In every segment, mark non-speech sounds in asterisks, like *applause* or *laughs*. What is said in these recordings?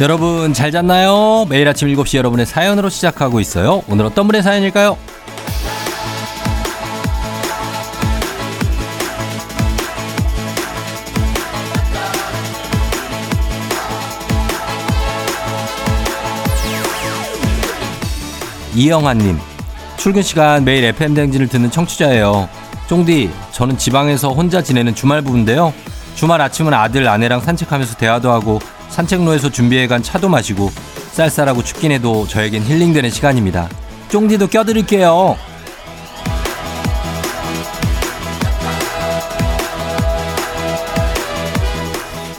여러분 잘 잤나요? 매일 아침 7시 여러분의 사연으로 시작하고 있어요. 오늘 어떤 분의 사연일까요? 이영환님, 출근 시간 매일 FM 댕진을 듣는 청취자예요. 쫑디, 저는 지방에서 혼자 지내는 주말 부부인데요. 주말 아침은 아들, 아내랑 산책하면서 대화도 하고 산책로에서 준비해간 차도 마시고 쌀쌀하고 춥긴 해도 저에겐 힐링되는 시간입니다. 쫑디도 껴드릴게요.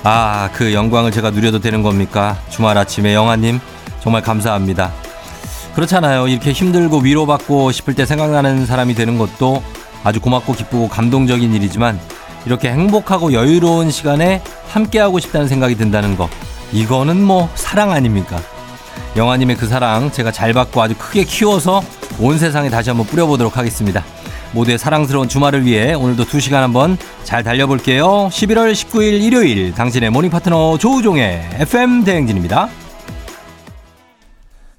아, 그 영광을 제가 누려도 되는 겁니까? 주말 아침에 영아님, 정말 감사합니다. 그렇잖아요. 이렇게 힘들고 위로받고 싶을 때 생각나는 사람이 되는 것도 아주 고맙고 기쁘고 감동적인 일이지만 이렇게 행복하고 여유로운 시간에 함께하고 싶다는 생각이 든다는 거. 이거는 뭐 사랑 아닙니까? 영화님의 그 사랑 제가 잘 받고 아주 크게 키워서 온 세상에 다시 한번 뿌려보도록 하겠습니다. 모두의 사랑스러운 주말을 위해 오늘도 2시간 한번 잘 달려볼게요. 11월 19일 일요일 당신의 모닝 파트너 조우종의 FM 대행진입니다.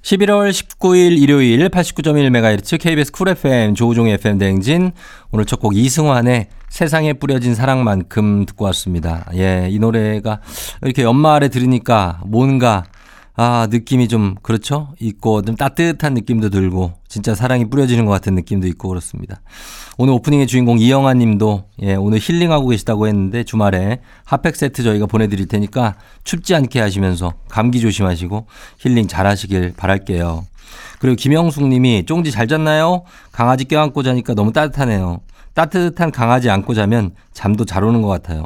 11월 19일 일요일 89.1MHz KBS 쿨 FM 조우종의 FM 대행진 오늘 첫 곡 이승환의 세상에 뿌려진 사랑만큼 듣고 왔습니다. 예, 이 노래가 이렇게 연말에 들으니까 뭔가 아, 느낌이 좀 그렇죠? 있고 좀 따뜻한 느낌도 들고 진짜 사랑이 뿌려지는 것 같은 느낌도 있고 그렇습니다. 오늘 오프닝의 주인공 이영아 님도 예, 오늘 힐링하고 계시다고 했는데 주말에 핫팩 세트 저희가 보내 드릴 테니까 춥지 않게 하시면서 감기 조심하시고 힐링 잘 하시길 바랄게요. 그리고 김영숙 님이 쫑지 잘 잤나요? 강아지 껴안고 자니까 너무 따뜻하네요. 따뜻한 강아지 안고 자면 잠도 잘 오는 것 같아요.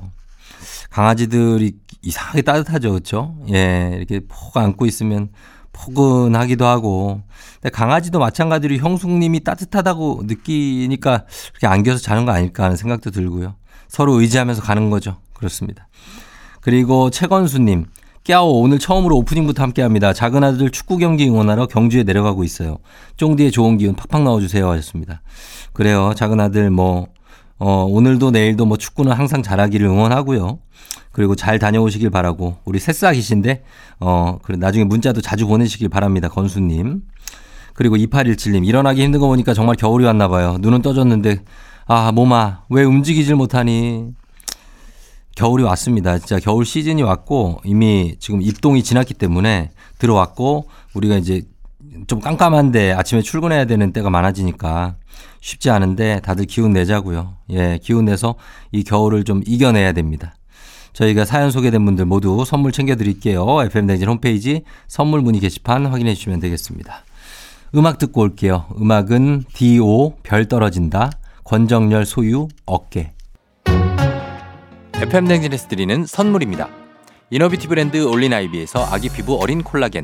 강아지들이 이상하게 따뜻하죠, 그렇죠? 예, 이렇게 폭 안고 있으면 포근하기도 하고. 근데 강아지도 마찬가지로 형숙님이 따뜻하다고 느끼니까 이렇게 안겨서 자는 거 아닐까 하는 생각도 들고요. 서로 의지하면서 가는 거죠. 그렇습니다. 그리고 최건수님. 깨아오 오늘 처음으로 오프닝부터 함께합니다. 작은 아들 축구 경기 응원하러 경주에 내려가고 있어요. 쫑디의 좋은 기운 팍팍 넣어주세요 하셨습니다. 그래요. 작은 아들 뭐 어, 오늘도 내일도 뭐 축구는 항상 잘하기를 응원하고요. 그리고 잘 다녀오시길 바라고 우리 새싹이신데 어, 그래 나중에 문자도 자주 보내시길 바랍니다. 건수님. 그리고 2817님 일어나기 힘든 거 보니까 정말 겨울이 왔나 봐요. 눈은 떠졌는데 아 몸아 왜 움직이질 못하니 겨울이 왔습니다. 진짜 겨울 시즌이 왔고 이미 지금 입동이 지났기 때문에 들어왔고 우리가 이제 좀 깜깜한데 아침에 출근해야 되는 때가 많아지니까 쉽지 않은데 다들 기운 내자고요. 예, 기운 내서 이 겨울을 좀 이겨내야 됩니다. 저희가 사연 소개된 분들 모두 선물 챙겨드릴게요. FM대진 홈페이지 선물 문의 게시판 확인해 주시면 되겠습니다. 음악 듣고 올게요. 음악은 D.O. 별 떨어진다. 권정열 소유 어깨. FM댕진에서 드리는 선물입니다. 이너비티 브랜드 올린아이비에서 아기 피부 어린 콜라겐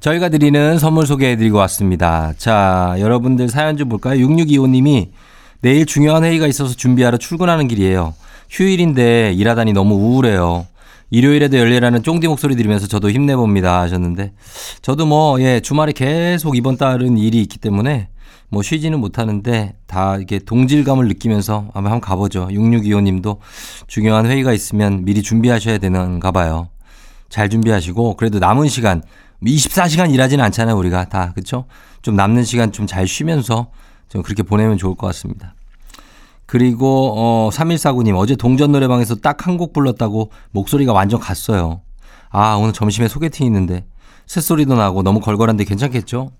저희가 드리는 선물 소개해드리고 왔습니다. 자, 여러분들 사연 좀 볼까요? 6625님이 내일 중요한 회의가 있어서 준비하러 출근하는 길이에요. 휴일인데 일하다니 너무 우울해요. 일요일에도 열리라는 쫑디 목소리 들으면서 저도 힘내봅니다 하셨는데 저도 뭐 예 주말에 계속 이번 달은 일이 있기 때문에 뭐 쉬지는 못하는데 다 이게 동질감을 느끼면서 한번 가보죠. 6625님도 중요한 회의가 있으면 미리 준비하셔야 되는가 봐요. 잘 준비하시고 그래도 남은 시간 24시간 일하지는 않잖아요 우리가 다 그쵸? 좀 남는 시간 좀 잘 쉬면서 좀 그렇게 보내면 좋을 것 같습니다. 그리고 어 3149님 어제 동전 노래방에서 딱 한 곡 불렀다고 목소리가 완전 갔어요. 아 오늘 점심에 소개팅 있는데 새소리도 나고 너무 걸걸한데 괜찮겠죠?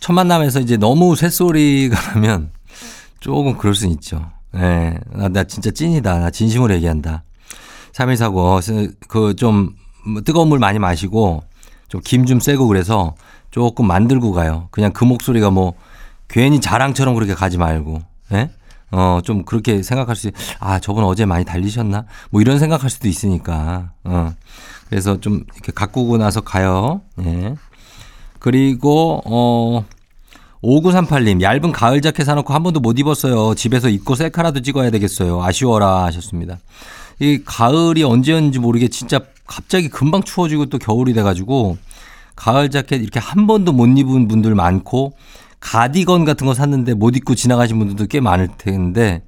첫 만남에서 이제 너무 새소리가 *laughs* 나면 조금 그럴 수는 있죠. 예. 네, 나, 나 진짜 찐이다. 나 진심으로 얘기한다. 3149, 그좀 뜨거운 물 많이 마시고 좀 김좀 쐬고 그래서 조금 만들고 가요. 그냥 그 목소리가 뭐 괜히 자랑처럼 그렇게 가지 말고. 예? 어, 좀 그렇게 생각할 수, 있, 아, 저분 어제 많이 달리셨나? 뭐 이런 생각할 수도 있으니까. 어. 그래서 좀 이렇게 가꾸고 나서 가요. 예. 그리고, 어, 5938님, 얇은 가을 자켓 사놓고 한 번도 못 입었어요. 집에서 입고 셀카라도 찍어야 되겠어요. 아쉬워라 하셨습니다. 이 가을이 언제였는지 모르게 진짜 갑자기 금방 추워지고 또 겨울이 돼가지고 가을 자켓 이렇게 한 번도 못 입은 분들 많고 가디건 같은 거 샀는데 못 입고 지나가신 분들도 꽤 많을 텐데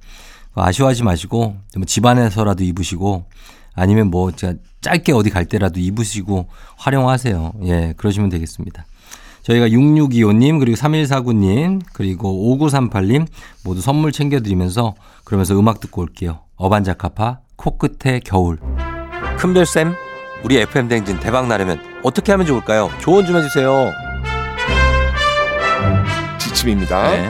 아쉬워하지 마시고 집안에서라도 입으시고 아니면 뭐 짧게 어디 갈 때라도 입으시고 활용하세요. 예, 그러시면 되겠습니다. 저희가 6625님 그리고 3149님 그리고 5938님 모두 선물 챙겨드리면서 그러면서 음악 듣고 올게요. 어반자카파 코끝의 겨울. 큰별쌤 우리 FM 댕진 대박 나려면 어떻게 하면 좋을까요? 조언 좀 해주세요. 지침입니다. 네.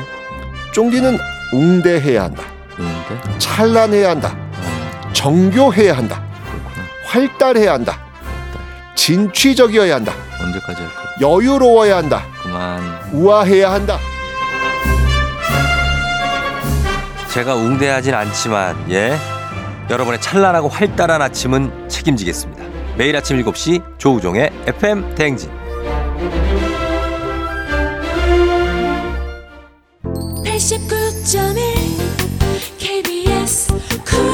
쫑디는 웅대해야 한다. 웅대? 찬란해야 한다. 음. 정교해야 한다. 그렇구나. 활달해야 한다. 진취적이어야 한다. 언제까지 할까? 여유로워야 한다. 그만. 우아해야 한다. 제가 웅대하진 않지만 예 여러분의 찬란하고 활달한 아침은 책임지겠습니다. 매일 아침 7시 조우종의 FM 대행진. 89.1 KBS 쿨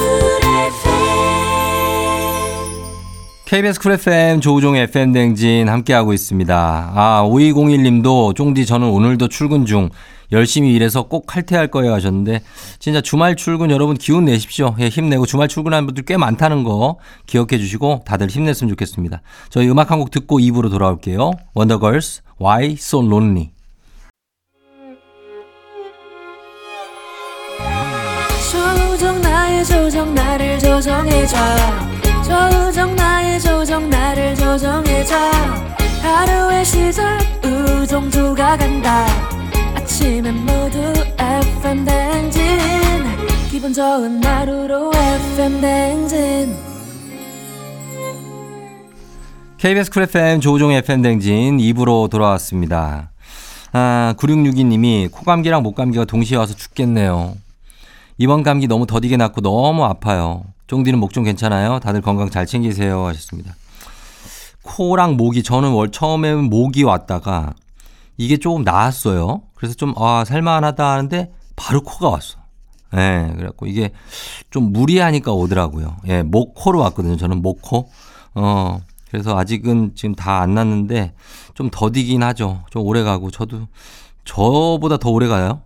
KBS 쿨 FM 조우종의 FM 댕진 함께하고 있습니다. 아, 5201님도 쫑디 저는 오늘도 출근 중 열심히 일해서 꼭 칼퇴할 거예요 하셨는데 진짜 주말 출근 여러분 기운 내십시오. 예, 힘내고 주말 출근하는 분들 꽤 많다는 거 기억해 주시고 다들 힘냈으면 좋겠습니다. 저희 음악 한 곡 듣고 2부로 돌아올게요. 원더걸스 Why So Lonely 조정 나의 조정 나를 조정해줘 조정 나의 조정 나를 조정해줘 하루의 시절 우정조가 간다 아침엔 모두 FM 댕진 기분 좋은 하루로 FM 댕진 KBS 쿨 FM 조종 FM 댕진 2부로 돌아왔습니다. 아, 9662님이 코감기랑 목감기가 동시에 와서 죽겠네요. 이번 감기 너무 더디게 났고 너무 아파요. 쫑디는 목 좀 괜찮아요? 다들 건강 잘 챙기세요 하셨습니다. 코랑 목이 저는 월 처음에는 목이 왔다가 이게 조금 나았어요. 그래서 좀 아, 살만하다 하는데 바로 코가 왔어. 예, 네, 그래갖고 이게 좀 무리하니까 오더라고요. 예, 목, 코로 왔거든요. 저는 목, 코. 어, 그래서 아직은 지금 다 안 났는데 좀 더디긴 하죠. 좀 오래 가고 저도 저보다 더 오래 가요.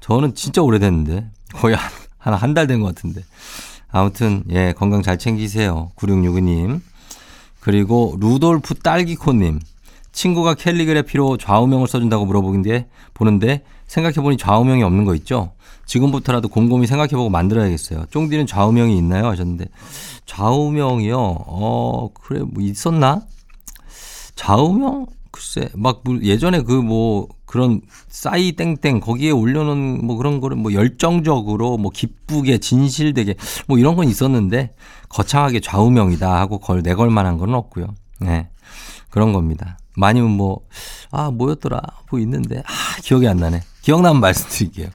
저는 진짜 오래됐는데 거의 한 한 달 된 것 같은데. 아무튼 예 건강 잘 챙기세요. 9662님. 그리고 루돌프 딸기코님. 친구가 캘리그래피로 좌우명을 써준다고 물어보는데 보는데 생각해보니 좌우명이 없는 거 있죠? 지금부터라도 곰곰이 생각해보고 만들어야겠어요. 쫑디는 좌우명이 있나요? 하셨는데 좌우명이요? 어 그래 뭐 있었나? 좌우명? 글쎄 막뭐 예전에 그 뭐 그런 싸이 땡땡 거기에 올려놓은 뭐 그런 거를 뭐 열정적으로 뭐 기쁘게 진실되게 뭐 이런 건 있었는데 거창하게 좌우명이다 하고 걸 내걸 만한 건 없고요. 네 그런 겁니다. 많이면 뭐, 아, 뭐였더라? 뭐 있는데, 아, 기억이 안 나네. 기억나면 말씀드릴게요.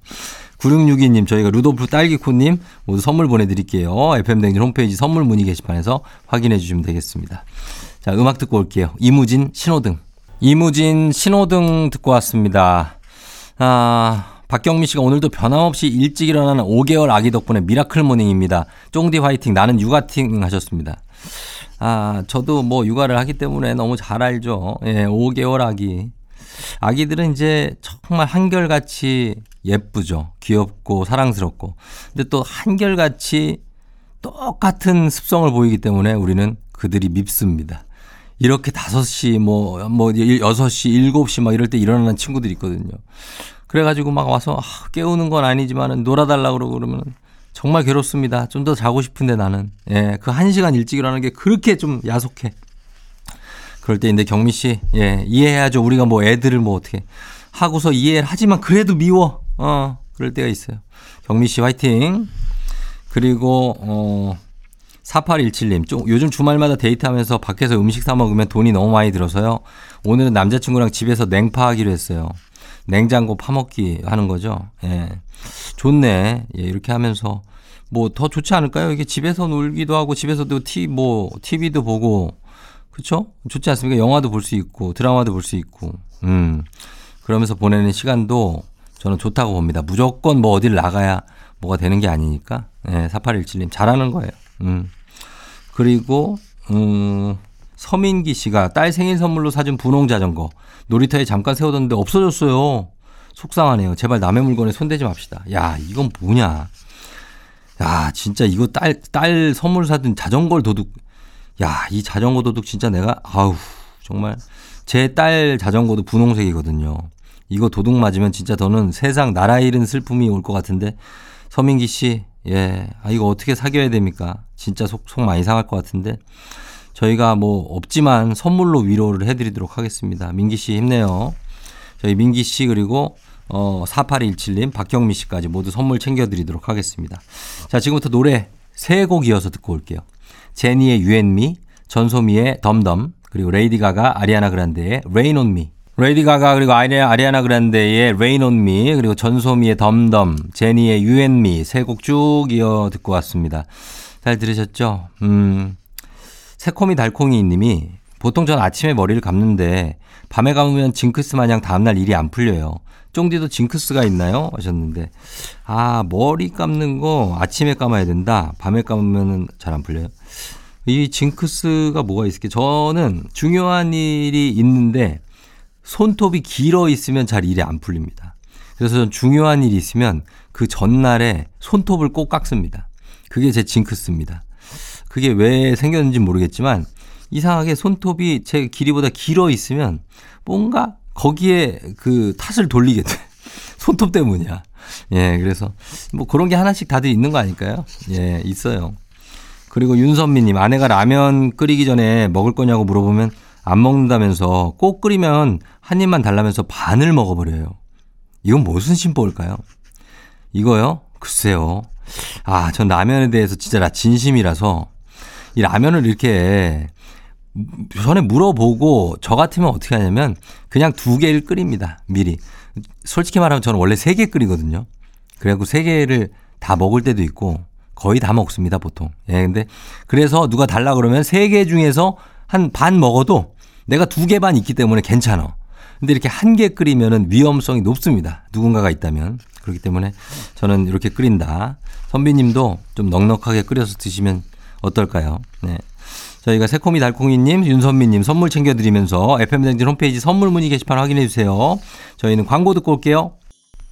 9662님, 저희가 루도프 딸기코님 모두 선물 보내드릴게요. FM댕진 홈페이지 선물 문의 게시판에서 확인해 주시면 되겠습니다. 자, 음악 듣고 올게요. 이무진, 신호등. 이무진, 신호등 듣고 왔습니다. 아, 박경미 씨가 오늘도 변함없이 일찍 일어나는 5개월 아기 덕분에 miracle morning입니다. 쫑디 화이팅, 나는 육아팅 하셨습니다. 아, 저도 뭐 육아를 하기 때문에 너무 잘 알죠. 예, 5개월 아기. 아기들은 이제 정말 한결같이 예쁘죠. 귀엽고 사랑스럽고. 근데 또 한결같이 똑같은 습성을 보이기 때문에 우리는 그들이 밉습니다. 이렇게 5시, 뭐, 뭐, 6시, 7시 막 이럴 때 일어나는 친구들이 있거든요. 그래가지고 막 와서 아, 깨우는 건 아니지만은 놀아달라고 그러면 정말 괴롭습니다. 좀 더 자고 싶은데 나는. 예, 그 한 시간 일찍 일어나는 게 그렇게 좀 야속해. 그럴 때 인데 경미 씨, 예, 이해해야죠. 우리가 뭐 애들을 뭐 어떻게 하고서 이해를 하지만 그래도 미워. 어, 그럴 때가 있어요. 경미 씨 화이팅. 그리고, 어, 4817님, 좀 요즘 주말마다 데이트하면서 밖에서 음식 사 먹으면 돈이 너무 많이 들어서요. 오늘은 남자친구랑 집에서 냉파하기로 했어요. 냉장고 파먹기 하는 거죠. 예. 좋네. 예, 이렇게 하면서 뭐 더 좋지 않을까요? 이게 집에서 놀기도 하고 집에서도 티, 뭐, TV도 보고 그쵸? 좋지 않습니까? 영화도 볼 수 있고 드라마도 볼 수 있고. 음. 그러면서 보내는 시간도 저는 좋다고 봅니다. 무조건 뭐 어딜 나가야 뭐가 되는 게 아니니까. 예, 4817님 잘하는 거예요. 음. 그리고 음 서민기 씨가 딸 생일 선물로 사준 분홍 자전거 놀이터에 잠깐 세워뒀는데 없어졌어요. 속상하네요. 제발 남의 물건에 손대지 맙시다. 야, 이건 뭐냐. 야, 진짜 이거 딸, 딸 선물 사둔 자전거를 도둑. 야, 이 자전거 도둑 진짜 내가, 아우, 정말. 제 딸 자전거도 분홍색이거든요. 이거 도둑 맞으면 진짜 더는 세상 나라 잃은 슬픔이 올 것 같은데. 서민기 씨, 예. 아, 이거 어떻게 사귀어야 됩니까? 진짜 속, 속 많이 상할 것 같은데. 저희가 뭐 없지만 선물로 위로를 해드리도록 하겠습니다. 민기 씨 힘내요. 저희 민기 씨 그리고 어 4817님 박경미 씨까지 모두 선물 챙겨드리도록 하겠습니다. 자 지금부터 노래 세 곡 이어서 듣고 올게요. 제니의 You & Me, 전소미의 DUMB DUMB 그리고 레이디 가가 아리아나 그란데의 Rain on Me. 레이디 가가 그리고 아리아나 그란데의 Rain on Me 그리고 전소미의 DUMB DUMB, 제니의 You & Me 세 곡 쭉 이어 듣고 왔습니다. 잘 들으셨죠? 음. 새콤이 달콩이 님이 보통 전 아침에 머리를 감는데 밤에 감으면 징크스 마냥 다음날 일이 안 풀려요. 쫑디도 징크스가 있나요? 하셨는데 아 머리 감는 거 아침에 감아야 된다. 밤에 감으면 잘 안 풀려요. 이 징크스가 뭐가 있을게? 저는 중요한 일이 있는데 손톱이 길어 있으면 잘 일이 안 풀립니다. 그래서 전 중요한 일이 있으면 그 전날에 손톱을 꼭 깎습니다. 그게 제 징크스입니다. 그게 왜 생겼는지 모르겠지만 이상하게 손톱이 제 길이보다 길어 있으면 뭔가 거기에 그 탓을 돌리게 돼. *laughs* 손톱 때문이야. 예, 그래서 뭐 그런 게 하나씩 다들 있는 거 아닐까요? 예, 있어요. 그리고 윤선미님, 아내가 라면 끓이기 전에 먹을 거냐고 물어보면 안 먹는다면서 꼭 끓이면 한 입만 달라면서 반을 먹어버려요. 이건 무슨 심보일까요? 이거요? 글쎄요. 아, 전 라면에 대해서 진짜 나 진심이라서 이 라면을 이렇게 전에 물어보고 저 같으면 어떻게 하냐면 그냥 두 개를 끓입니다. 미리. 솔직히 말하면 저는 원래 세 개 끓이거든요. 그래갖고 세 개를 다 먹을 때도 있고 거의 다 먹습니다, 보통. 예, 근데 그래서 누가 달라 그러면 세 개 중에서 한 반 먹어도 내가 두 개 반 있기 때문에 괜찮아. 근데 이렇게 한 개 끓이면은 위험성이 높습니다. 누군가가 있다면. 그렇기 때문에 저는 이렇게 끓인다. 선비님도 좀 넉넉하게 끓여서 드시면 어떨까요? 네. 저희가 새콤이 달콩이님, 윤선미님 선물 챙겨드리면서 FM댕진 홈페이지 선물 문의 게시판 확인해 주세요. 저희는 광고 듣고 올게요.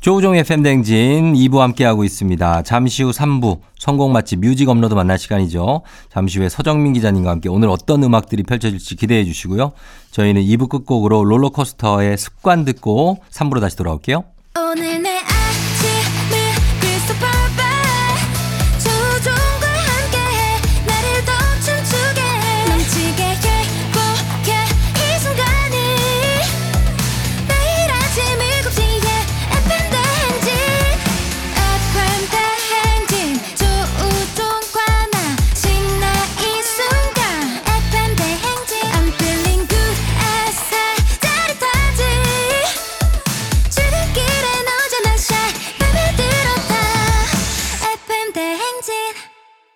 조우종 FM댕진 2부 함께하고 있습니다. 잠시 후 3부 선곡 맛집 뮤직 업로드 만날 시간이죠. 잠시 후에 서정민 기자님과 함께 오늘 어떤 음악들이 펼쳐질지 기대해 주시고요. 저희는 2부 끝곡으로 롤러코스터의 습관 듣고 3부로 다시 돌아올게요. 오늘 내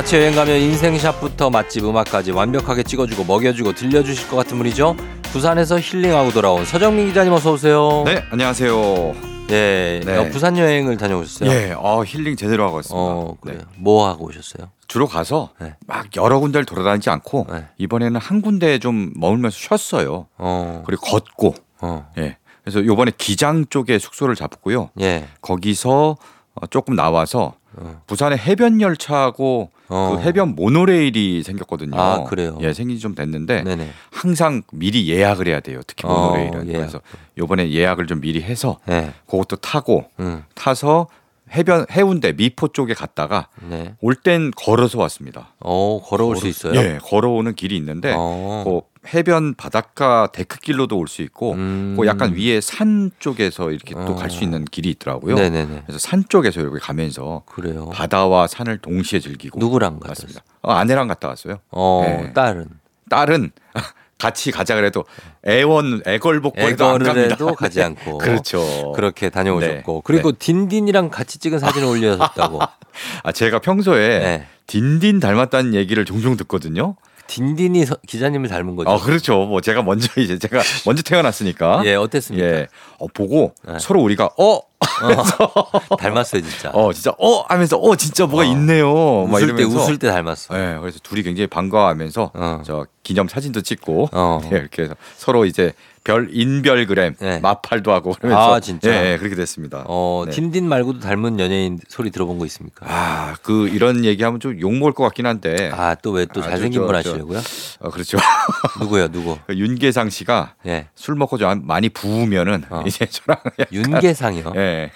같이 여행 가면 인생샷부터 맛집 음악까지 완벽하게 찍어주고 먹여주고 들려주실 것 같은 분이죠. 부산에서 힐링하고 돌아온 서정민 기자님 어서 오세요. 네, 안녕하세요. 예, 네. 어, 부산 여행을 다녀오셨어요. 예, 어, 힐링 제대로 하고 왔습니다. 어, 그래요. 네. 뭐 하고 오셨어요? 주로 가서 네. 막 여러 군데를 돌아다니지 않고 네. 이번에는 한 군데 좀 머물면서 쉬었어요. 어, 그리고 걷고. 어, 예. 그래서 요번에 기장 쪽에 숙소를 잡고요. 예, 거기서 어, 조금 나와서 어. 부산에 해변 열차하고 어. 그 해변 모노레일이 생겼거든요. 아, 그래요? 예, 생긴 지 좀 됐는데 네네. 항상 미리 예약을 해야 돼요. 특히 어, 모노레일은. 예약. 그래서 요번에 예약을 좀 미리 해서 네, 그것도 타고 음, 타서 해변 해운대 미포 쪽에 갔다가 네. 올땐 걸어서 왔습니다. 어, 걸어올 수 걸어- 있어요? 예, 걸어오는 길이 있는데 어. 그 해변 바닷가 데크길로도 올 수 있고 음. 그 약간 위에 산 쪽에서 이렇게 어. 또갈수 있는 길이 있더라고요. 네네네. 그래서 산 쪽에서 이렇게 가면서 그래요. 바다와 산을 동시에 즐기고 누구랑 갔어요? 왔습니다. 어, 아내랑 갔다 왔어요. 어, 네. 딸은 딸은 *laughs* 같이 가자 그래도 애원 애걸복걸도 안 갑니다. 해도 가지 않고 *laughs* 그렇죠. 그렇게 다녀오셨고 네. 그리고 딘딘이랑 같이 찍은 사진을 올려줬다고. *laughs* 아 제가 평소에 네. 딘딘 닮았다는 얘기를 종종 듣거든요. 딘딘이 서- 기자님을 닮은 거죠. 아 그렇죠. 뭐 제가 먼저 *laughs* 이제 제가 먼저 태어났으니까. *laughs* 예, 어땠습니까? 예. 어, 보고 네. 서로 우리가 어, 어, *laughs* 닮았어요 진짜. 어 진짜 어 하면서 어 진짜 뭐가 어. 있네요. 막 웃을 때 이러면서. 웃을 때 닮았어. 예, 그래서 둘이 굉장히 반가워하면서 어. 저 기념 사진도 찍고 어. 네, 이렇게 해서 서로 이제 별 인별그램 네. 마팔도 하고 그러면서 아, 진짜? 예, 예, 그렇게 됐습니다. 어, 네. 딘딘 말고도 닮은 연예인 소리 들어본 거 있습니까? 아, 그 이런 얘기하면 좀 욕 먹을 것 같긴 한데. 아, 또 왜또 아, 잘생긴 저, 분 저, 하시려고요? 어, 그렇죠. *laughs* 누구요, 누구? 그 윤계상 씨가 예. 술 먹고 좀 많이 부으면은 어. 이제 저랑 윤계상이요. 예.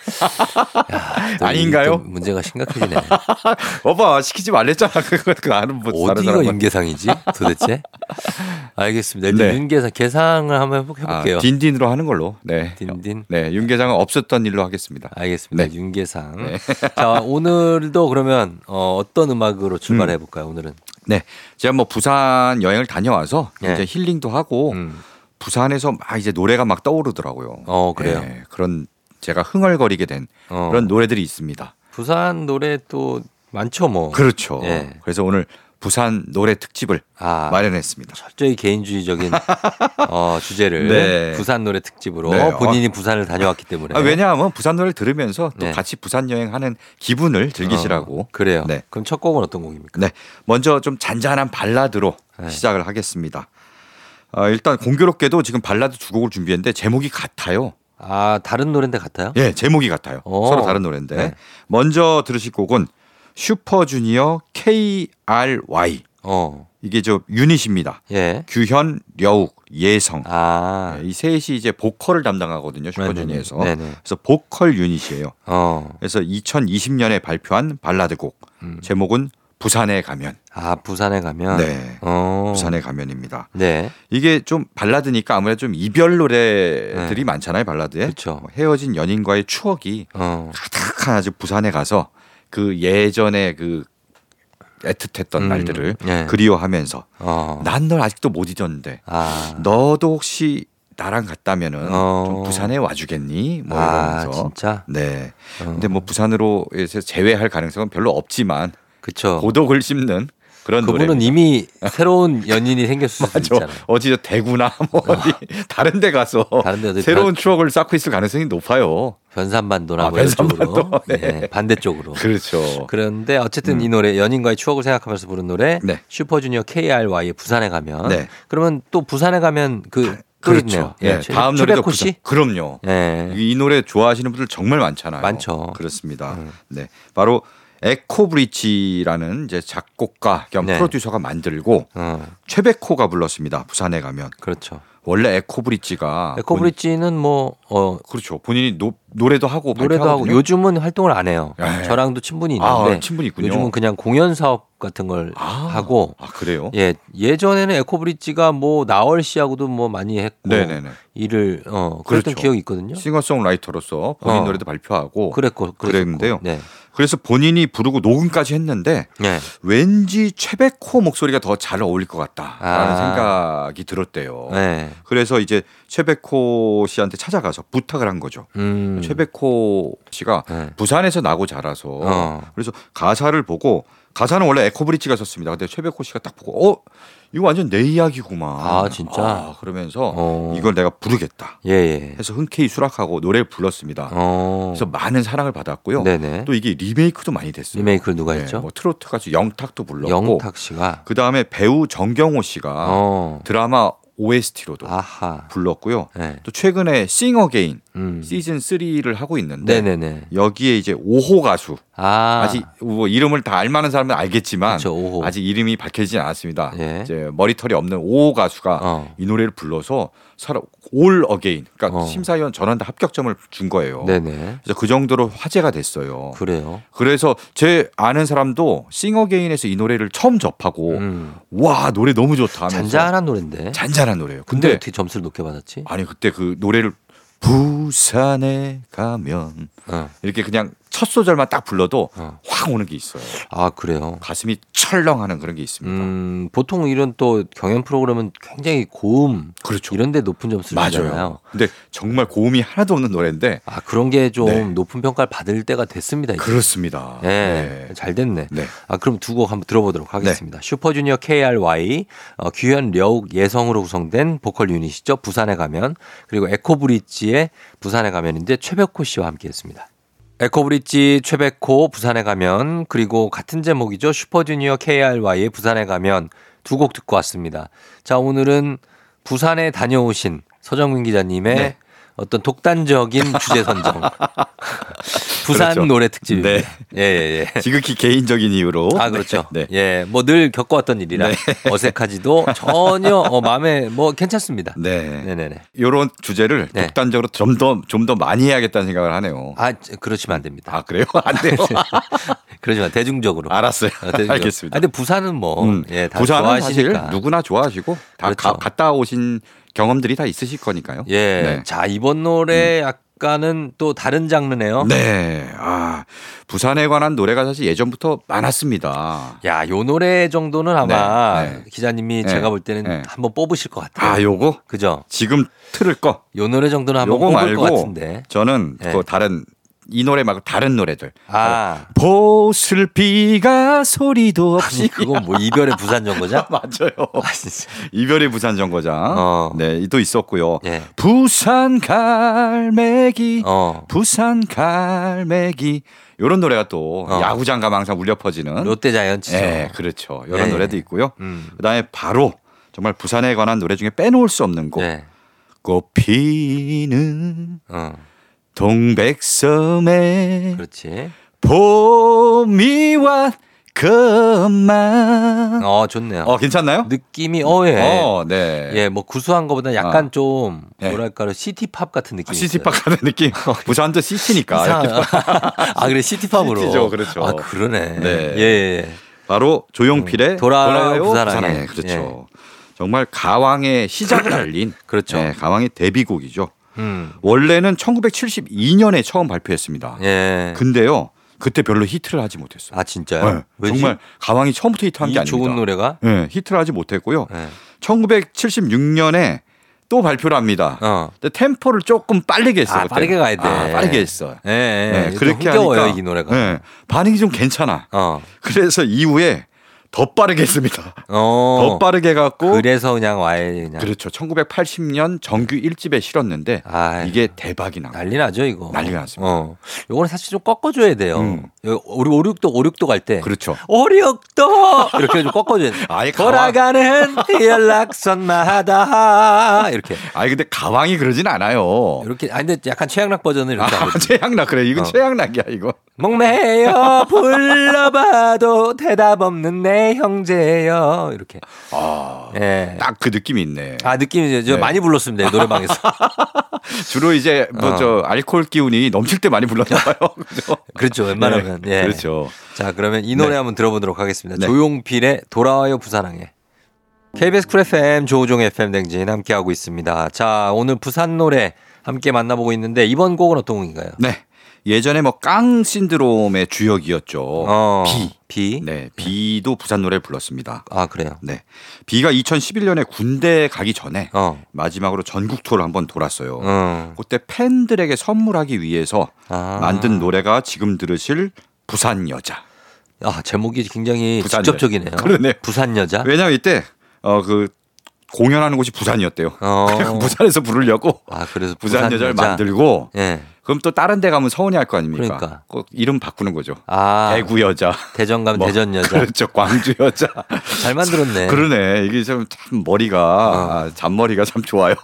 야, 또 아닌가요? 문제가 심각해지네. *laughs* 오빠 시키지 말랬잖아. *laughs* 그거 그 아는 뭐 다른 어디가. 윤계상이지 도대체? 알겠습니다. 일단 네. 윤계상 계상을 한번 해 보- 해볼게요. 아, 딘딘으로 하는 걸로. 네. 딘딘. 네, 윤계상은 없었던 일로 하겠습니다. 알겠습니다. 네. 윤계상. *laughs* 자 오늘도 그러면 어, 어떤 음악으로 출발해 볼까요? 오늘은. 네. 제가 뭐 부산 여행을 다녀와서 네. 이제 힐링도 하고 음. 부산에서 막 이제 노래가 막 떠오르더라고요. 어 그래요. 예, 그런 제가 흥얼거리게 된 어. 그런 노래들이 있습니다. 부산 노래 또 많죠 뭐. 그렇죠. 예. 그래서 오늘 부산 노래 특집을 아 마련했습니다. 철저히 개인주의적인 *laughs* 어, 주제를 네. 부산 노래 특집으로 네. 본인이 부산을 다녀왔기 때문에. 아, 왜냐하면 부산 노래를 들으면서 또 네. 같이 부산 여행하는 기분을 즐기시라고. 어, 그래요. 네. 그럼 첫 곡은 어떤 곡입니까? 네. 먼저 좀 잔잔한 발라드로 네. 시작을 하겠습니다. 어, 일단 공교롭게도 지금 발라드 두 곡을 준비했는데 제목이 같아요. 아 다른 노래인데 같아요? 예, 제목이 같아요. 오. 서로 다른 노래인데. 네. 먼저 들으실 곡은 슈퍼주니어 KRY. 어. 이게 저 유닛입니다. 예. 규현, 려욱, 예성. 아. 네, 이 셋이 이제 보컬을 담당하거든요. 슈퍼주니어에서. 네네. 그래서 보컬 유닛이에요. 어. 그래서 2020년에 발표한 발라드곡. 음. 제목은 부산에 가면. 아 부산에 가면. 네. 어. 부산에 가면입니다. 네. 이게 좀 발라드니까 아무래도 좀 이별 노래들이 네. 많잖아요, 발라드에. 뭐 헤어진 연인과의 추억이 어. 가득한 아주 부산에 가서 그 예전에 그 애틋했던 음, 날들을 네. 그리워하면서 어. 난널 아직도 못 잊었는데 아. 너도 혹시 나랑 갔다면은 어. 좀 부산에 와주겠니? 뭐아 이러면서 진짜. 네. 어. 근데 뭐 부산으로 제외할 가능성은 별로 없지만 그쵸. 고독을 씹는 그런 그분은 노래. 이미 새로운 연인이 생겼을 수도. 있잖아요. 어디 저 대구나 뭐 어디 다른 데 가서 다른 데 새로운 추억을 쌓고 있을 가능성이 높아요. 변산반도나 아, 뭐 변산반도. *laughs* 네. 네, 반대쪽으로. 그렇죠. 그런데 어쨌든 이 노래 연인과의 추억을 생각하면서 부른 노래 네. 슈퍼주니어 KRY의 부산에 가면 네. 그러면 또 부산에 가면 그. 그렇죠. 예, 예, 최- 다음 노래도? 부산. 그럼요. 예. 이 노래 좋아하시는 분들 정말 많잖아요. 많죠. 그렇습니다. 음. 네, 바로 에코브릿지라는 이제 작곡가 겸 네. 프로듀서가 만들고 어, 최백호가 불렀습니다. 부산에 가면 그렇죠. 원래 에코브릿지가 에코브릿지는 뭐 어. 본- 그렇죠. 본인이 노, 노래도 하고 노래도 하고. 요즘은 활동을 안 해요. 예. 저랑도 친분이 아, 있는데 친분이 있군요. 요즘은 그냥 공연 사업 같은 걸 아, 하고 아 그래요? 예 예전에는 에코브릿지가 뭐 나얼 씨하고도 뭐 많이 했고 네네네. 일을 어 그랬던 그렇죠. 기억이 있거든요. 싱어송라이터로서 본인 어. 노래도 발표하고 그랬고. 그랬는데요. 네. 그래서 본인이 부르고 녹음까지 했는데 네. 왠지 최백호 목소리가 더 잘 어울릴 것 같다라는 아. 생각이 들었대요. 네. 그래서 이제 최백호 씨한테 찾아가서 부탁을 한 거죠. 음. 최백호 씨가 네. 부산에서 나고 자라서 어. 그래서 가사를 보고 가사는 원래 에코브릿지가 썼습니다. 근데 최백호 씨가 딱 보고 어 이거 완전 내 이야기구만. 아, 진짜? 아, 그러면서 어. 이걸 내가 부르겠다. 예, 예. 해서 흔쾌히 수락하고 노래를 불렀습니다. 어. 그래서 많은 사랑을 받았고요. 네네. 또 이게 리메이크도 많이 됐어요. 리메이크를 누가 네, 했죠? 뭐 트로트 가수 영탁도 불렀고 영탁 씨가 그 다음에 배우 정경호 씨가 어. 드라마 OST로도 아하. 불렀고요. 네. 또 최근에 싱어게인 음. 시즌 3를 하고 있는데 네네네. 여기에 이제 5호 가수 아. 아직 뭐 이름을 다 알만한 사람은 알겠지만. 오호. 아직 이름이 밝혀지진 않았습니다. 예. 이제 머리털이 없는 5호 가수가 어. 이 노래를 불러서 all again 그러니까 어. 심사위원 전원 다 합격점을 준 거예요. 네네. 그래서 그 정도로 화제가 됐어요. 그래요. 그래서 제 아는 사람도 싱어게인에서 이 노래를 처음 접하고 음. 와 노래 너무 좋다 하면서 잔잔한 노래인데. 잔잔한 노래예요. 근데 근데 어떻게 점수를 높게 받았지? 아니 그때 그 노래를 부산에 가면 어. 이렇게 그냥 첫 소절만 딱 불러도 어. 확 오는 게 있어요. 아 그래요. 가슴이 철렁하는 그런 게 있습니다. 음, 보통 이런 또 경연 프로그램은 굉장히 고음 그렇죠. 이런데 높은 점수를 맞아요. 근데 정말 고음이 하나도 없는 노래인데 아 그런 게좀 네. 높은 평가를 받을 때가 됐습니다. 이제. 그렇습니다. 네, 잘 됐네. 네. 아 그럼 두 곡 한번 들어보도록 하겠습니다. 슈퍼주니어 KRY 어, 규현 려욱 예성으로 구성된 보컬 유닛이죠. 부산에 가면 그리고 에코브릿지의 부산에 가면인데 최백호 씨와 함께했습니다. 에코브릿지 최백호 부산에 가면 그리고 같은 제목이죠. 슈퍼주니어 KRY의 부산에 가면 두 곡 듣고 왔습니다. 자 오늘은 부산에 다녀오신 서정민 기자님의 네. 어떤 독단적인 주제 선정. *laughs* 부산 그렇죠. 노래 특집입니다. 네. 예, 예, 예. *laughs* 지극히 개인적인 이유로 아, 그렇죠. 네. 예, 뭐 늘 겪어왔던 일이라 *laughs* 어색하지도 전혀 어, 마음에 뭐 괜찮습니다. 네. 네네네. 이런 주제를 네. 독단적으로 좀 더 좀 더 많이 해야겠다는 생각을 하네요. 아, 그러시면 안 됩니다. 아 그래요? *laughs* 안 돼요. 그러지만 대중적으로. 알았어요. 어, 대중적으로. 알겠습니다. 아, 근데 부산은 뭐, 음, 예, 다 부산은 사실 좋아하시니까. 누구나 좋아하시고 다 그렇죠. 가- 갔다 오신 경험들이 다 있으실 거니까요. 예. 네. 자, 이번 노래 약간은 또 다른 장르네요. 네. 아, 부산에 관한 노래가 사실 예전부터 많았습니다. 야, 요 노래 정도는 아마 네, 네. 기자님이 네, 제가 볼 때는 네. 한번 뽑으실 것 같아요. 아, 요거 그죠? 지금 틀을 거. 요 노래 정도는 한번 뽑을 것 말고 같은데. 저는 네. 그 다른 이 노래 말고 다른 노래들. 아, 보슬비가 소리도 아니, 없이. 그건 뭐 이별의 *laughs* 부산 정거장? *laughs* 맞아요. 아, 진짜. 이별의 부산 정거장. 어. 네, 또 있었고요. 예. 부산 갈매기. 어. 부산 갈매기. 요런 노래가 또 어. 야구장 가면 항상 울려 퍼지는. 롯데 자이언츠죠. 네, 그렇죠. 이런 예. 노래도 있고요. 음. 그다음에 바로 정말 부산에 관한 노래 중에 빼놓을 수 없는 곡. 네. 꽃피는 어. 동백섬에 그렇지. 봄이 왔건만. 어, 좋네요. 어, 괜찮나요? 느낌이 어, 예. 어, 네. 예, 뭐 구수한 것보다 약간 어. 좀 네. 뭐랄까 시티팝 같은 느낌이 시티팝 가는 느낌. *laughs* 부산도 시티니까. 있어요. 이렇게 이상- *laughs* 아, 그래 시티팝으로. 시티죠, 그렇죠. 아, 그러네. 네. 예, 예. 바로 조용필의 음, 돌아요, 부산항에. 예. 그렇죠. 정말 가왕의 시작을 *clears throat* 알린 그렇죠. 네, 가왕의 데뷔곡이죠. 음. 원래는 1972년에 처음 발표했습니다. 예. 근데요. 그때 별로 히트를 하지 못했어요. 아, 진짜요? 네? 정말 가왕이 처음부터 히트한 이게 아닙니다. 좋은 노래가? 네, 히트를 하지 못했고요. 예. 1976년에 또 발표를 합니다. 어. 근데 템포를 조금 빠르게 했어요. 아. 빠르게 가야 돼. 아, 빠르게 했어. 예, 예. 네, 좀 그렇게 하니까 이 노래가. 네, 반응이 좀 괜찮아. 어. 그래서 이후에 더 빠르게 했습니다. 어. 더 빠르게 갖고 그래서 그냥 와해 그냥. 그렇죠. 1980년 정규 1집에 실었는데 아, 이게 대박이 나. 난리 나죠, 이거. 난리가 났습니다. 어. 요거는 사실 좀 꺾어 줘야 돼요. 음. 요- 우리 오륙도 오륙도 갈 때. 그렇죠. 오륙도 *laughs* 이렇게 좀 꺾어줘야 돼. 아예 가왕- 돌아가는 연락선마다 이렇게 아니 근데 가왕이 그러진 않아요. 이렇게. 아 근데 약간 최양락 버전을 이렇게 아. *laughs* 최양락 그래. 이건 어. 최양락이야 이거. 목매여 불러봐도 대답 없는 내 형제여 이렇게. 아, 예. 딱 그 느낌이 있네. 아 느낌이 저 네. 많이 불렀습니다 노래방에서. *laughs* 주로 이제 뭐 어. 저 알코올 기운이 넘칠 때 많이 불렀나 봐요. 그죠? 그렇죠 웬만하면. 네, 예. 그렇죠. 자 그러면 이 노래 네. 한번 들어보도록 하겠습니다. 네. 조용필의 돌아와요 부산항에. KBS 쿨 FM 조우종 FM 대행진 함께하고 있습니다. 자 오늘 부산 노래 함께 만나보고 있는데 이번 곡은 어떤 곡인가요? 네. 예전에 뭐 깡 신드롬의 주역이었죠. 어, 비. 비. 네, 비도 부산 노래를 불렀습니다. 아 그래요. 네. 비가 2011년에 군대 가기 전에 어. 마지막으로 전국 투어를 한번 돌았어요. 음. 그때 팬들에게 선물하기 위해서 아. 만든 노래가 지금 들으실 부산 여자. 아 제목이 굉장히 부산 직접적이네요. 그러네요. 부산 여자. 왜냐면 이때 어그 공연하는 곳이 부산이었대요. 어. *laughs* 부산에서 부르려고 아 그래서 부산, 부산, 여자를 여자. 만들고 예. 그럼 또 다른 데 가면 서운해 할 거 아닙니까? 그러니까. 꼭 이름 바꾸는 거죠. 아 대구 여자. 대전 가면 *laughs* 뭐, 대전 여자. 그렇죠. 광주 여자. *laughs* 잘 만들었네. 그러네. 이게 좀참 머리가 아, 잔머리가 참 좋아요.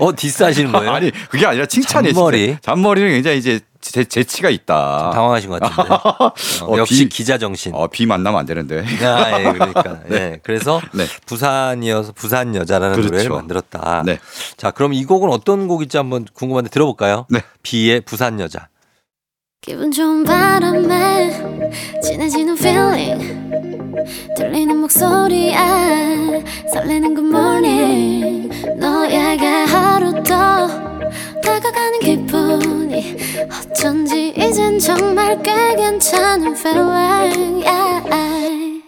어 디스하시는 거예요? 아니 그게 아니라 칭찬이에요. 잔머리? 잔머리는 굉장히 이제 재, 재치가 있다. 당황하신 것 같은데. *laughs* 어, 어, 역시 비- 기자 정신. 어, 비 만나면 안 되는데. *laughs* 아, 예, 그러니까. 예. 그래서 *laughs* 네. 부산이어서 부산 여자라는 그렇죠. 노래를 만들었다. 네. 자, 그럼 이 곡은 어떤 곡일지 한번 궁금한데 들어볼까요? 네. 비의 부산 여자. 기분 좋은 바람에 진해지는 feeling 들리는 목소리에 설레는 good morning 너에게 하루 더 다가가는 기분이 어쩐지 이젠 정말 꽤 괜찮은 feeling yeah.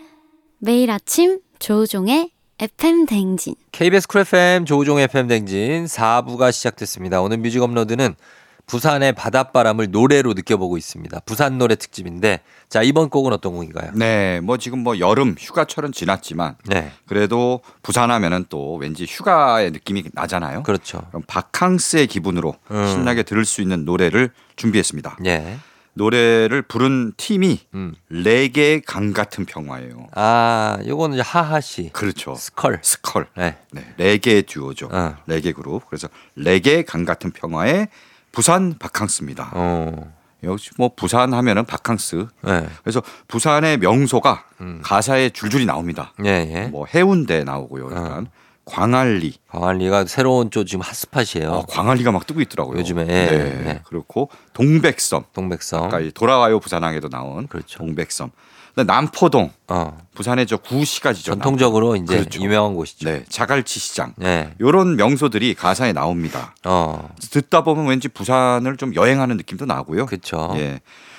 매일 아침 조우종의 FM 대행진 KBS 쿨 FM 조우종 FM 대행진 4부가 시작됐습니다. 오늘 뮤직 업로드는 부산의 바닷바람을 노래로 느껴보고 있습니다. 부산 노래 특집인데 자, 이번 곡은 어떤 곡인가요? 네. 뭐 지금 뭐 여름 휴가철은 지났지만 네. 그래도 부산 하면은 또 왠지 휴가의 느낌이 나잖아요. 그렇죠. 그럼 바캉스의 기분으로 음. 신나게 들을 수 있는 노래를 준비했습니다. 예. 노래를 부른 팀이 음. 레게 강 같은 평화예요. 아, 요거는 하하 씨. 그렇죠. 스컬. 스컬. 네. 네, 레게 듀오죠. 어. 레게 그룹. 그래서 레게 강 같은 평화의 부산 바캉스입니다. 어. 역시 뭐 부산 하면은 바캉스. 네. 그래서 부산의 명소가 음. 가사에 줄줄이 나옵니다. 예, 예. 뭐 해운대 나오고요. 일단 광안리. 광안리가 새로운 쪽 지금 핫스팟이에요. 어, 광안리가 막 뜨고 있더라고요. 요즘에, 예, 네. 네. 그렇고 동백섬. 동백섬. 아까 이 돌아와요 부산항에도 나온 그렇죠. 동백섬. 근데 남포동. 어. 부산의 저 구시가지죠. 전통적으로 이제 그렇죠. 유명한 곳이죠. 네, 자갈치 시장. 네. 요런 명소들이 가사에 나옵니다. 어. 듣다 보면 왠지 부산을 좀 여행하는 느낌도 나고요. 그렇죠. 예.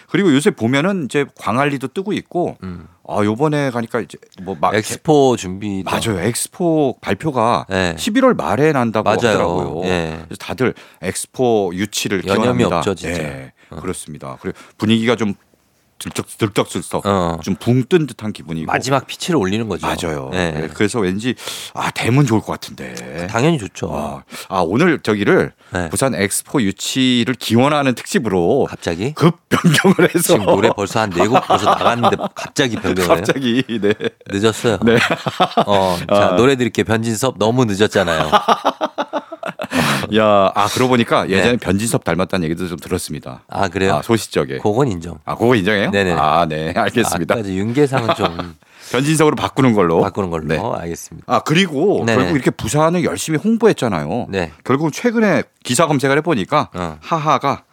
그리고 요새 보면은 이제 광안리도 뜨고 있고 음. 아 요번에 가니까 이제 뭐막 엑스포 준비 맞아요. 엑스포 발표가 네. 11월 말에 난다고 맞아요. 하더라고요. 예. 그래서 다들 엑스포 유치를 기원합니다. 없죠, 진짜. 예, 그렇습니다. 그리고 분위기가 좀 들쩍 들떡들떡 어. 좀붕 뜬 듯한 기분이고 마지막 피치를 올리는 거죠. 맞아요. 네. 예, 그래서 왠지 아 되면 좋을 것 같은데. 당연히 좋죠. 아, 아, 오늘 저기를 네. 부산 엑스포 유치를 기원하는 특집으로 갑자기 급 변경을 해서 지금 노래 벌써 한 네곡 벌써 나갔는데 갑자기 변경을? 갑자기 네. 늦었어요. 네. 어, 자, 아. 노래 드릴게요. 변진섭 너무 늦었잖아요. *laughs* 야, 아 그러고 보니까 예전에 네. 변진섭 닮았다는 얘기도 좀 들었습니다. 아, 그래요? 아, 소시적에. 그건 인정. 아, 그거 인정해요? 네네. 아, 네. 알겠습니다. 아까지 윤계상은 좀 *laughs* 변진섭으로 바꾸는 걸로. 바꾸는 걸로 네. 알겠습니다. 아, 그리고 네네. 결국 이렇게 부산을 열심히 홍보했잖아요. 네. 결국 최근에 기사 검색을 해보니까 어. 하하가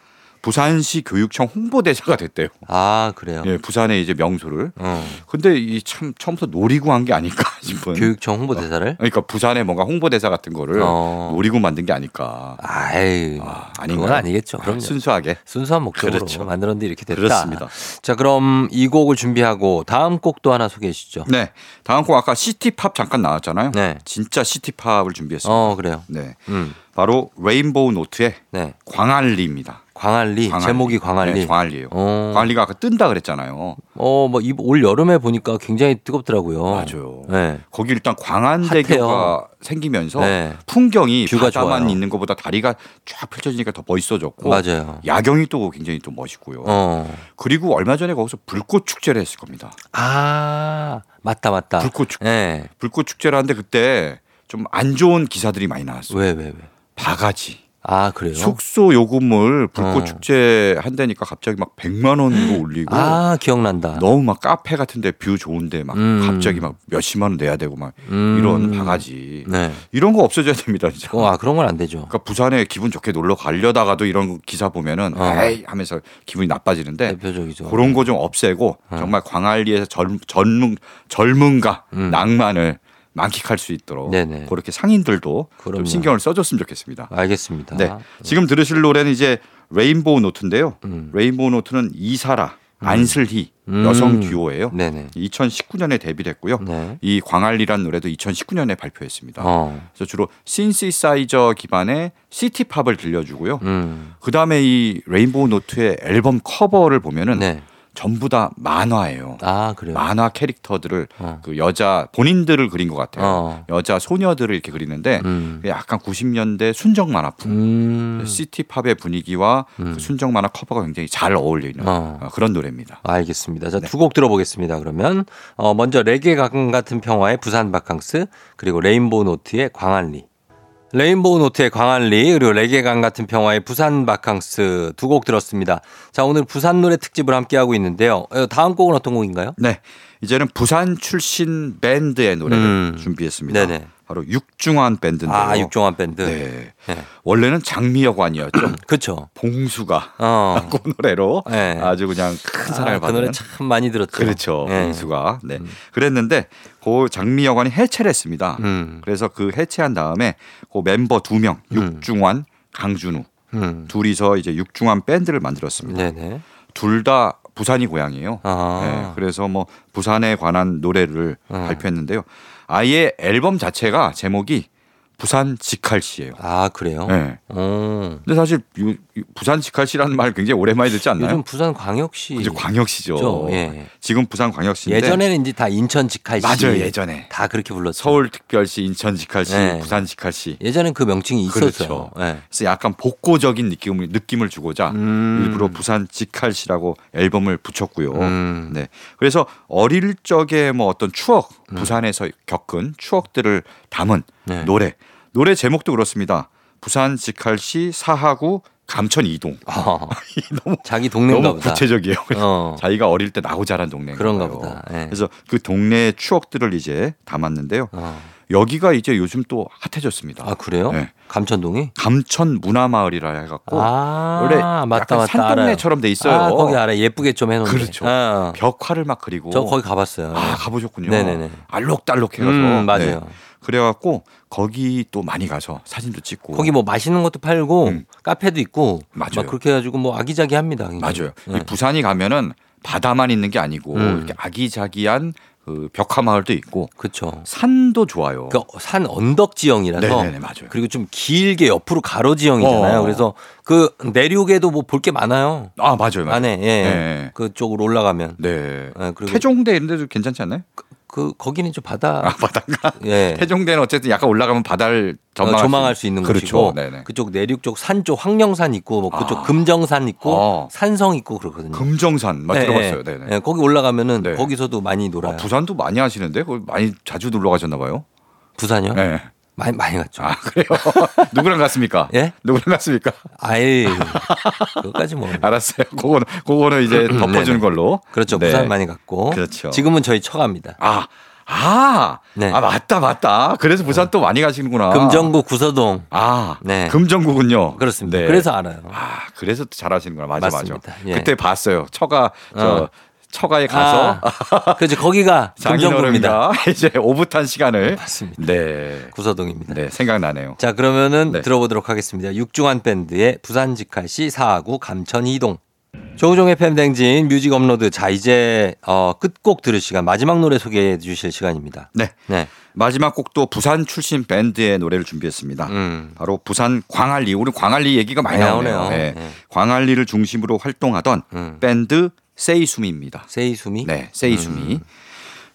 부산시 교육청 홍보대사가 됐대요. 아, 그래요. 예, 부산의 이제 명소를. 어. 근데 이 참 처음부터 노리고 한 게 아닐까 *laughs* 싶은. 교육청 홍보대사를 그러니까 부산에 뭔가 홍보대사 같은 거를 어. 노리고 만든 게 아닐까. 아이, 아, 그건 아닌가요? 아니겠죠. 그럼요. 순수하게. 순수한 목적으로 그렇죠. 만들었는데 이렇게 됐다. 그렇습니다. 자, 그럼 이 곡을 준비하고 다음 곡도 하나 소개해 주시죠. 네. 다음 곡 아까 city pop 잠깐 나왔잖아요. 네. 진짜 city pop을 준비했습니다. 어, 그래요. 네. 음. 바로 레인보우 노트의 네. 광안리입니다. 광안리, 광안리. 제목이 광안리. 네, 광안리예요. 어. 광안리가 아까 뜬다 그랬잖아요. 어, 뭐, 이- 올 여름에 보니까 굉장히 뜨겁더라고요. 맞아요. 네. 거기 일단 광안대교가 생기면서 네. 풍경이 view가 바다만 좋아요. 있는 것보다 다리가 쫙 펼쳐지니까 더 멋있어졌고 맞아요. 야경이 또 굉장히 또 멋있고요. 어. 그리고 얼마 전에 거기서 불꽃 축제를 했을 겁니다. 아, 맞다, 맞다. 불꽃 축제. 네. 불꽃 축제를 하는데 그때 좀 안 좋은 기사들이 많이 나왔어요. 왜, 왜, 왜? 바가지. 아, 그래요? 숙소 요금을 불꽃 어. 축제 한다니까 갑자기 막 100만 원으로 올리고 아, 기억난다. 너무 막 카페 같은데 view 좋은데 막 음. 갑자기 막 몇십만 원 내야 되고 막 음. 이런 바가지 네. 이런 거 없어져야 됩니다 진짜. 어, 아, 그런 건 안 되죠. 그러니까 부산에 기분 좋게 놀러 가려다가도 이런 기사 보면은 어. 에이 하면서 기분이 나빠지는데 대표적이죠. 그런 거 좀 없애고 어. 정말 광안리에서 젊, 젊은 젊음과 음. 낭만을 만끽할 수 있도록 네네. 그렇게 상인들도 그럼요. 좀 신경을 써줬으면 좋겠습니다. 알겠습니다. 네, 지금 들으실 노래는 이제 레인보우 노트인데요. 음. 레인보우 노트는 이사라, 안슬희 음. 여성 듀오예요. 네네. 2019년에 데뷔를 했고요. 네. 이 광안리란 노래도 2019년에 발표했습니다. 어. 그래서 주로 신시사이저 기반의 city pop을 들려주고요. 음. 그 다음에 이 레인보우 노트의 앨범 커버를 보면은 네. 전부 다 만화예요. 아, 그래요. 만화 캐릭터들을 어. 그 여자 본인들을 그린 것 같아요. 어. 여자 소녀들을 이렇게 그리는데 음. 약간 90년대 순정 만화풍. 음. city pop의 분위기와 음. 그 순정 만화 커버가 굉장히 잘 어울리는 어. 어, 그런 노래입니다. 알겠습니다. 자, 네. 두곡 들어보겠습니다. 그러면 어, 먼저 레게 강 같은 평화의 부산 바캉스 그리고 레인보우 노트의 광안리. 레인보우 노트의 광안리 그리고 레게강 같은 평화의 부산 바캉스 두 곡 들었습니다. 자 오늘 부산 노래 특집을 함께 하고 있는데요. 어, 다음 곡은 어떤 곡인가요? 네. 이제는 부산 출신 밴드의 노래를 음. 준비했습니다. 네네. 바로 육중환 밴드인데요. 아 육종환 밴드. 네. 네. 원래는 장미여관이었죠. 그렇죠. 봉수가 어. *laughs* 그 노래로 네. 아주 그냥 큰 사랑을 아, 그 받은 노래 참 많이 들었죠. 그렇죠. 네. 봉수가. 네. 그랬는데 그 장미여관이 해체를 했습니다. 음. 그래서 그 해체한 다음에 그 멤버 두 명, 음. 육중환, 강준우 음. 둘이서 이제 육중완 밴드를 만들었습니다. 네네. 둘다 부산이 고향이에요. 아. 네, 그래서 뭐 부산에 관한 노래를 어. 발표했는데요. 아예 앨범 자체가 제목이 부산 직할시예요. 아 그래요? 네. 어. 근데 사실 부산 직할시라는 말 굉장히 오랜만에 듣지 않나요? 요즘 부산 광역시 이제 광역시죠. 죠, 예. 지금 부산 광역시인데 예전에는 이제 다 인천 직할시 맞아요. 예전에 다 그렇게 불렀죠. 서울 특별시, 인천 직할시, 네. 부산 직할시. 예전엔 그 명칭이 있었어요. 그렇죠. 예. 그래서 약간 복고적인 느낌을 느낌을 주고자 음. 일부러 부산 직할시라고 앨범을 붙였고요. 음. 네. 그래서 어릴 적에 뭐 어떤 추억, 부산에서 겪은 추억들을 담은 네. 노래. 노래 제목도 그렇습니다. 부산 직할시 사하구 감천 이동. 아, *laughs* 너무 자기 동네인가 너무 보다. 구체적이에요. 어. 자기가 어릴 때 나고 자란 동네인가 그런가 봐요. 보다. 예. 그래서 그 동네의 추억들을 이제 담았는데요. 어. 여기가 이제 요즘 또 핫해졌습니다. 아 그래요? 네. 감천동이? 감천 문화마을이라 해갖고 아 원래 맞다 약간 맞다 산동네처럼 돼 있어요. 아, 거기 알아. 예쁘게 좀 해놓은. 그렇죠. 어. 벽화를 막 그리고 저 거기 가봤어요. 아 가보셨군요. 네네네. 알록달록해가서 음, 맞아요. 네. 그래갖고 거기 또 많이 가서 사진도 찍고 거기 뭐 맛있는 것도 팔고 음. 카페도 있고 맞아요. 막 그렇게 해가지고 뭐 아기자기합니다. 굉장히. 맞아요. 네. 이 부산이 가면은 바다만 있는 게 아니고 음. 이렇게 아기자기한 그 벽화 마을도 있고 그렇죠. 산도 좋아요. 그산 언덕 지형이라서 네네네 맞아요. 그리고 좀 길게 옆으로 가로 지형이잖아요. 어. 그래서 그 내륙에도 뭐 볼 게 많아요. 아 맞아요. 맞아요. 안에 예. 네. 그쪽으로 올라가면 네. 예, 그리고 태종대 이런 데도 괜찮지 않나요? 그 거기는 좀 바다 아 바다가 예. 태종대는 어쨌든 약간 올라가면 바다를 어, 전망할, 조망할 수 있는 그렇죠. 곳이고 네네. 그쪽 내륙 쪽 산 쪽 황령산 있고 뭐 그쪽 아. 금정산 있고 어. 산성 있고 그러거든요. 금정산 맞 예, 들어봤어요. 예. 네네. 예, 거기 올라가면은 네. 거기서도 많이 놀아요. 아, 부산도 많이 하시는데 거기 많이 자주 놀러 가셨나 봐요. 부산이요? 네. 많이 많이 갔죠. 아 그래요? *laughs* 누구랑 갔습니까? 예? 누구랑 갔습니까? 아예 그것까지 뭐. *laughs* 알았어요. 그거는 그거는 이제 덮어주는 네네. 걸로. 그렇죠. 네. 부산 많이 갔고. 그렇죠. 지금은 저희 처갑니다. 아, 아, 네. 아 맞다 맞다. 그래서 부산 또 많이 가시는구나. 금정구 구서동. 아, 네. 금정구군요. 그렇습니다. 네. 그래서 알아요. 아, 그래서 또 잘하시는구나. 맞아 맞습니다. 맞아. 예. 그때 봤어요. 처가 저 어. 처가에 가서 아, 그렇죠. 거기가. *laughs* 장인어른과 이제 오붓한 시간을 맞습니다. 네. 구서동입니다. 네, 생각나네요. 자 그러면은 네. 들어보도록 하겠습니다. 육중한 밴드의 부산 직할시 사하구 감천 이동. 조우종의 FM대행진 뮤직 업로드. 자 이제 어, 끝곡 들을 시간 마지막 노래 소개해 주실 시간입니다. 네. 네. 마지막 곡도 부산 출신 밴드의 노래를 준비했습니다. 음. 바로 부산 광안리. 우리 광안리 얘기가 많이 나오네요. 나오네요. 네. 네. 광안리를 중심으로 활동하던 음. 밴드 세이수미입니다. 세이수미. 네, 세이수미.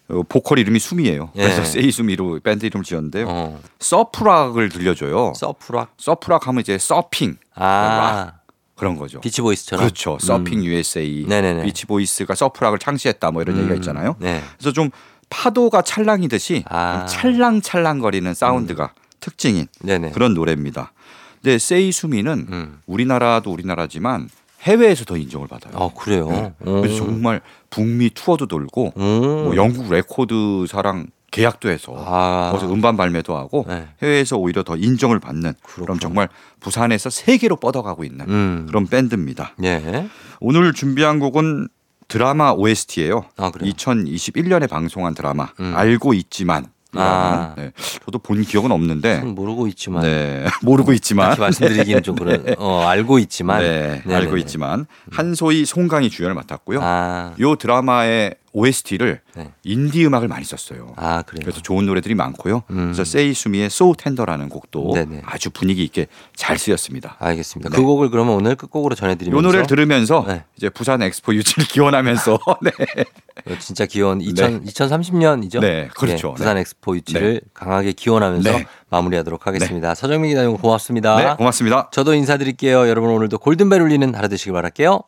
어, 보컬 이름이 수미예요. 예. 그래서 세이수미로 밴드 이름을 지었는데요. 어. surf rock을 들려줘요. surf rock. surf rock 하면 이제 서핑 아. 그런 거죠. 비치보이스처럼. 그렇죠. Surfin' USA, 네네네. 비치보이스가 surf rock을 창시했다 뭐 이런 얘기가 있잖아요. 네. 그래서 좀 파도가 찰랑이듯이 아. 찰랑찰랑거리는 사운드가 특징인 네네. 그런 노래입니다. 근데 세이수미는 음. 우리나라도 우리나라지만 해외에서 더 인정을 받아요. 아, 그래요? 네. 음. 그래서 정말 북미 투어도 돌고 음. 뭐 영국 레코드사랑 계약도 해서 아. 거기서 음반 발매도 하고 네. 해외에서 오히려 더 인정을 받는 그렇구나. 그럼 정말 부산에서 세계로 뻗어가고 있는 음. 그런 밴드입니다. 예. 오늘 준비한 곡은 드라마 OST예요. 아, 그래요? 2021년에 방송한 드라마 음. 알고 있지만 아. 네. 저도 본 기억은 없는데 전 모르고 있지만 네. *laughs* 모르고 있지만 말씀드리기는 좀 그런 어, 알고 있지만 네. 네네네. 알고 있지만 한소희 송강이 주연을 맡았고요. 아, 요 드라마의 OST를 네. 인디 음악을 많이 썼어요. 아 그래요. 그래서 좋은 노래들이 많고요. 음. 그래서 세이수미의 So Tender라는 곡도 네네. 아주 분위기 있게 잘 쓰였습니다. 알겠습니다. 네. 그 곡을 그러면 오늘 끝곡으로 이 전해드리면서 노래를 들으면서 네. 이제 부산 엑스포 유치를 *laughs* 기원하면서 *laughs* 네. 어, 진짜 기원 2000, 2030년이죠. 네, 그렇죠. 부산 엑스포 유치를 강하게 기원하면서 네. 마무리하도록 하겠습니다. 서정민 기자님 고맙습니다. 네, 고맙습니다. 저도 인사드릴게요. 여러분 오늘도 골든벨 울리는 하루 되시길 바랄게요.